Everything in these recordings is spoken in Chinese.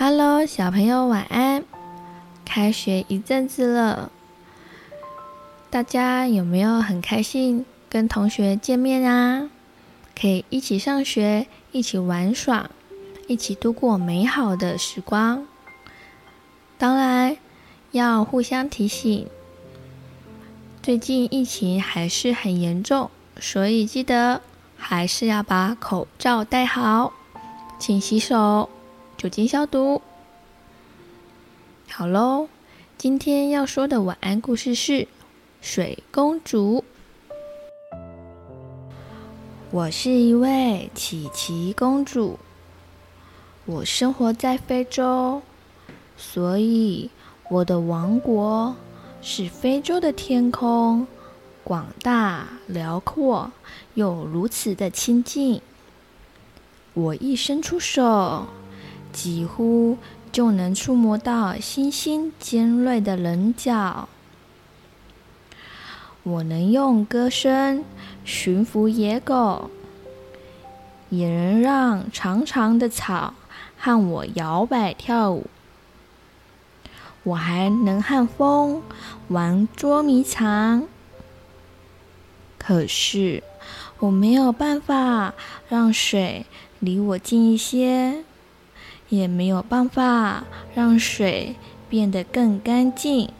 Hello，小朋友晚安。开学一阵子了，大家有没有很开心跟同学见面啊？可以一起上学，一起玩耍，一起度过美好的时光。当然要互相提醒，最近疫情还是很严重，所以记得还是要把口罩戴好，请洗手。酒精消毒。好喽，今天要说的晚安故事是《水公主》。我是一位琪琪公主，我生活在非洲，所以我的王国是非洲的天空，广大辽阔又如此的亲近。我一伸出手。几乎就能触摸到星星尖锐的棱角。我能用歌声驯服野狗，也能让长长的草和我摇摆跳舞。我还能和风玩捉迷藏。可是我没有办法让水离我近一些。也没有办法让水变得更干净。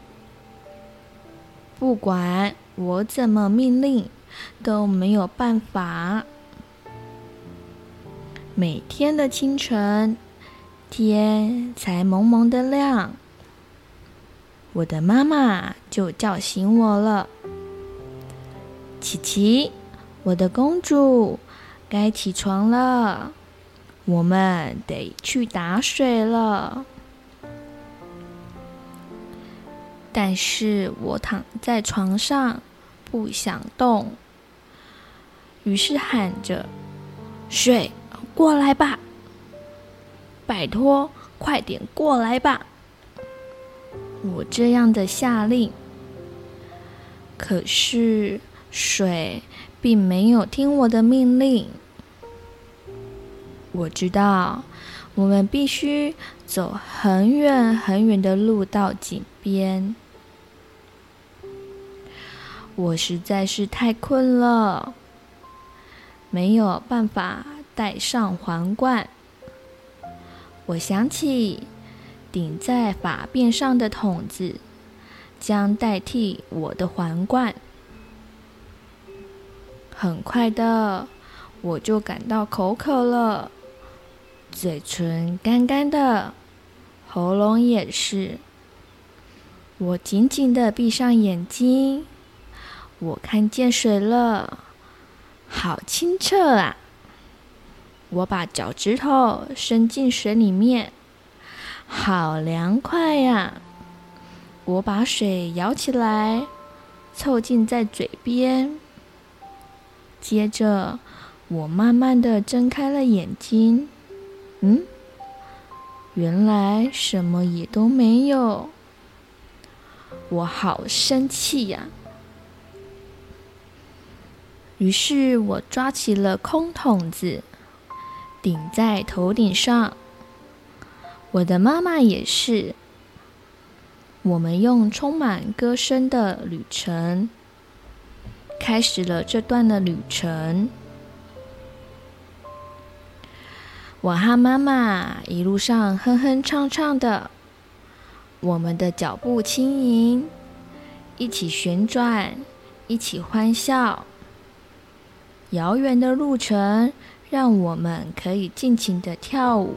不管我怎么命令，都没有办法。每天的清晨，天才蒙蒙的亮，我的妈妈就叫醒我了。琪琪，我的公主，该起床了。我们得去打水了，但是我躺在床上不想动，于是喊着：“水，过来吧！拜托，快点过来吧！”我这样的下令，可是水并没有听我的命令。我知道，我们必须走很远很远的路到井边。我实在是太困了，没有办法戴上皇冠。我想起顶在发辫上的筒子将代替我的皇冠。很快的，我就感到口渴了。嘴唇干干的，喉咙也是。我紧紧的闭上眼睛，我看见水了，好清澈啊！我把脚趾头伸进水里面，好凉快呀！我把水舀起来，凑近在嘴边。接着，我慢慢的睁开了眼睛。嗯，原来什么也都没有。我好生气呀！于是我抓起了空桶子，顶在头顶上。我的妈妈也是。我们用充满歌声的旅程，开始了这段的旅程。我和妈妈一路上哼哼唱唱的，我们的脚步轻盈，一起旋转，一起欢笑。遥远的路程让我们可以尽情的跳舞。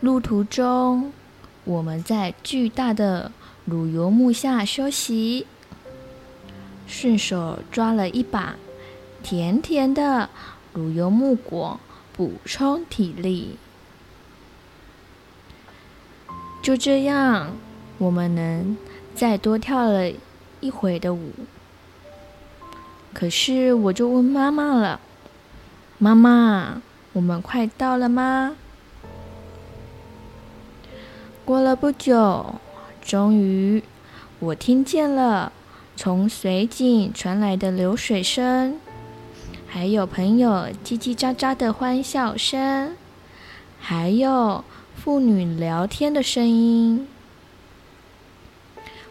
路途中，我们在巨大的乳油木下休息，顺手抓了一把甜甜的。乳油木果补充体力，就这样，我们能再多跳了一会的舞。可是，我就问妈妈了：“妈妈，我们快到了吗？”过了不久，终于，我听见了从水井传来的流水声。还有朋友叽叽喳喳的欢笑声，还有妇女聊天的声音。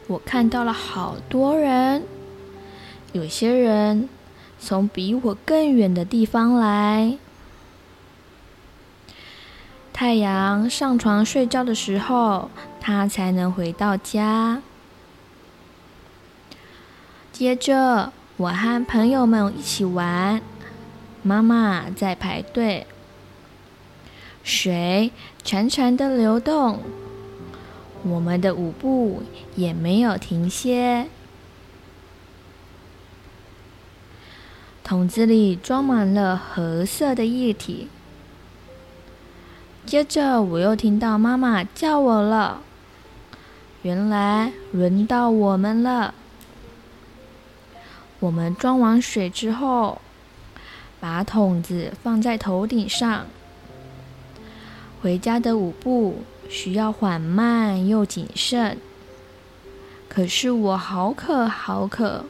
我看到了好多人，有些人从比我更远的地方来。太阳上床睡觉的时候，他才能回到家。接着，我和朋友们一起玩，妈妈在排队，水潺潺的流动，我们的舞步也没有停歇。桶子里装满了褐色的液体。接着，我又听到妈妈叫我了。原来轮到我们了。我们装完水之后，把桶子放在头顶上。回家的舞步需要缓慢又谨慎。可是我好渴，好渴，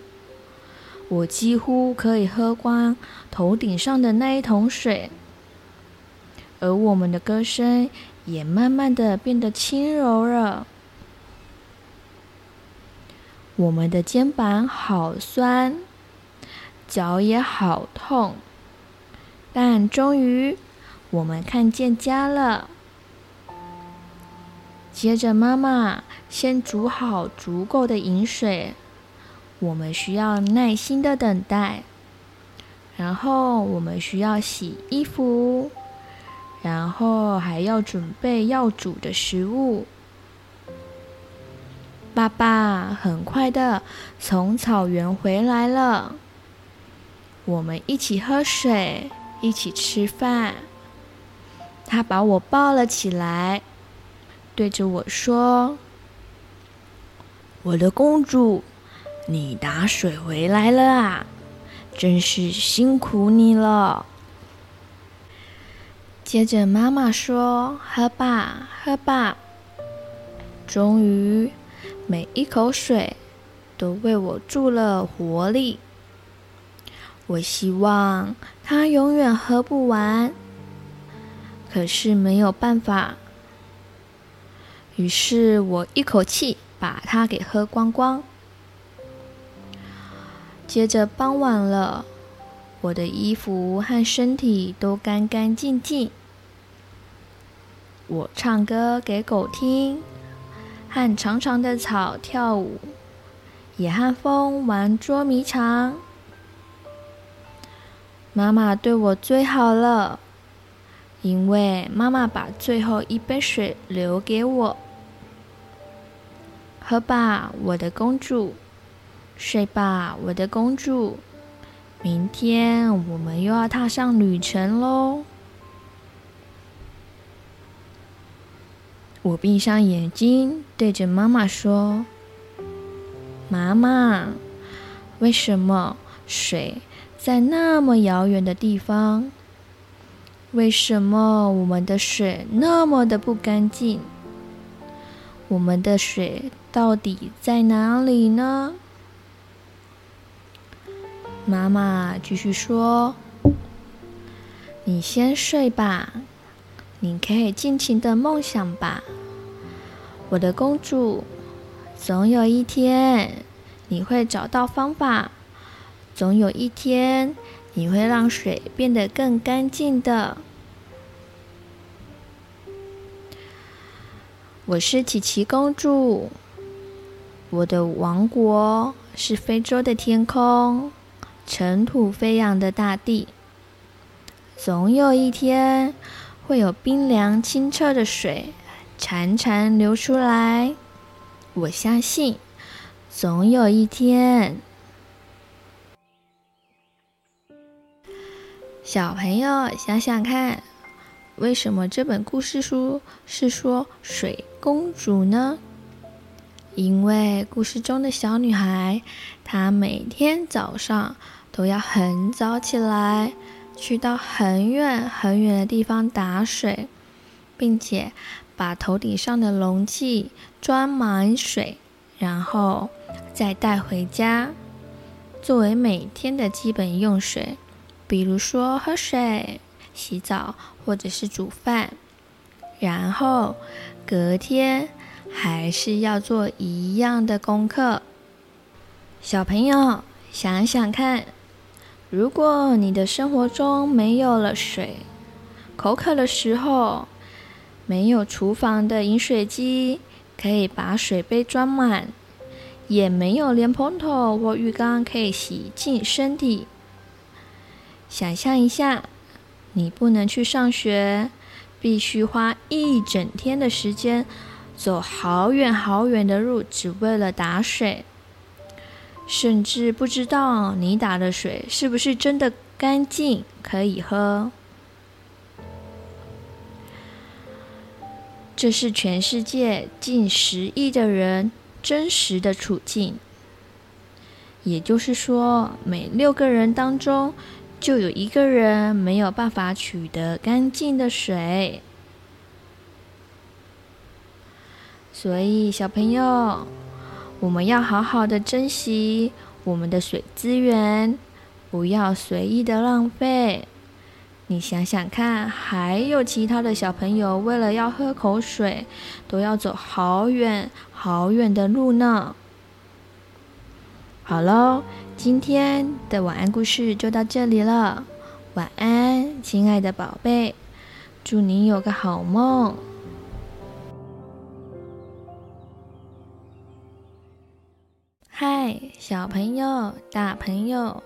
我几乎可以喝光头顶上的那一桶水。而我们的歌声也慢慢的变得轻柔了。我们的肩膀好酸，脚也好痛，但终于我们看见家了。接着，妈妈先煮好足够的饮水，我们需要耐心的等待。然后，我们需要洗衣服。然后还要准备要煮的食物。爸爸很快的从草原回来了，我们一起喝水，一起吃饭。他把我抱了起来，对着我说：“我的公主，你打水回来了啊，真是辛苦你了。”接着，妈妈说：“喝吧，喝吧。”终于，每一口水都为我注了活力。我希望它永远喝不完，可是没有办法。于是我一口气把它给喝光光。接着，傍晚了，我的衣服和身体都干干净净。我唱歌给狗听，和长长的草跳舞，也和风玩捉迷藏。妈妈对我最好了，因为妈妈把最后一杯水留给我。喝吧，我的公主；睡吧，我的公主。明天我们又要踏上旅程喽。我闭上眼睛，对着妈妈说：“妈妈，为什么水在那么遥远的地方？为什么我们的水那么的不干净？我们的水到底在哪里呢？”妈妈继续说：“你先睡吧。”你可以尽情的梦想吧，我的公主。总有一天，你会找到方法。总有一天，你会让水变得更干净的。我是琪琪公主，我的王国是非洲的天空，尘土飞扬的大地。总有一天。会有冰凉清澈的水潺潺流出来，我相信，总有一天。小朋友想想看，为什么这本故事书是说水公主呢？因为故事中的小女孩，她每天早上都要很早起来。去到很远很远的地方打水，并且把头顶上的容器装满水，然后再带回家，作为每天的基本用水，比如说喝水、洗澡或者是煮饭。然后隔天还是要做一样的功课。小朋友，想想看，如果你的生活中没有了水，口渴的时候，没有厨房的饮水机可以把水杯装满，也没有莲蓬头或浴缸可以洗净身体。想象一下，你不能去上学，必须花一整天的时间走好远好远的路，只为了打水。甚至不知道你打的水是不是真的干净，可以喝。这是全世界近十亿的人真实的处境。也就是说，每六个人当中就有一个人没有办法取得干净的水。所以，小朋友。我们要好好的珍惜我们的水资源，不要随意的浪费。你想想看，还有其他的小朋友为了要喝口水，都要走好远好远的路呢。好喽，今天的晚安故事就到这里了。晚安，亲爱的宝贝，祝你有个好梦。嗨，小朋友、大朋友，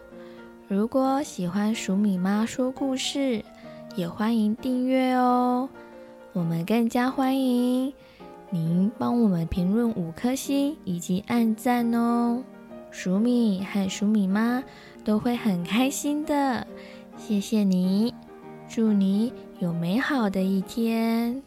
如果喜欢鼠米妈说故事，也欢迎订阅哦。我们更加欢迎您帮我们评论五颗星以及按赞哦。鼠米和鼠米妈都会很开心的。谢谢你，祝你有美好的一天。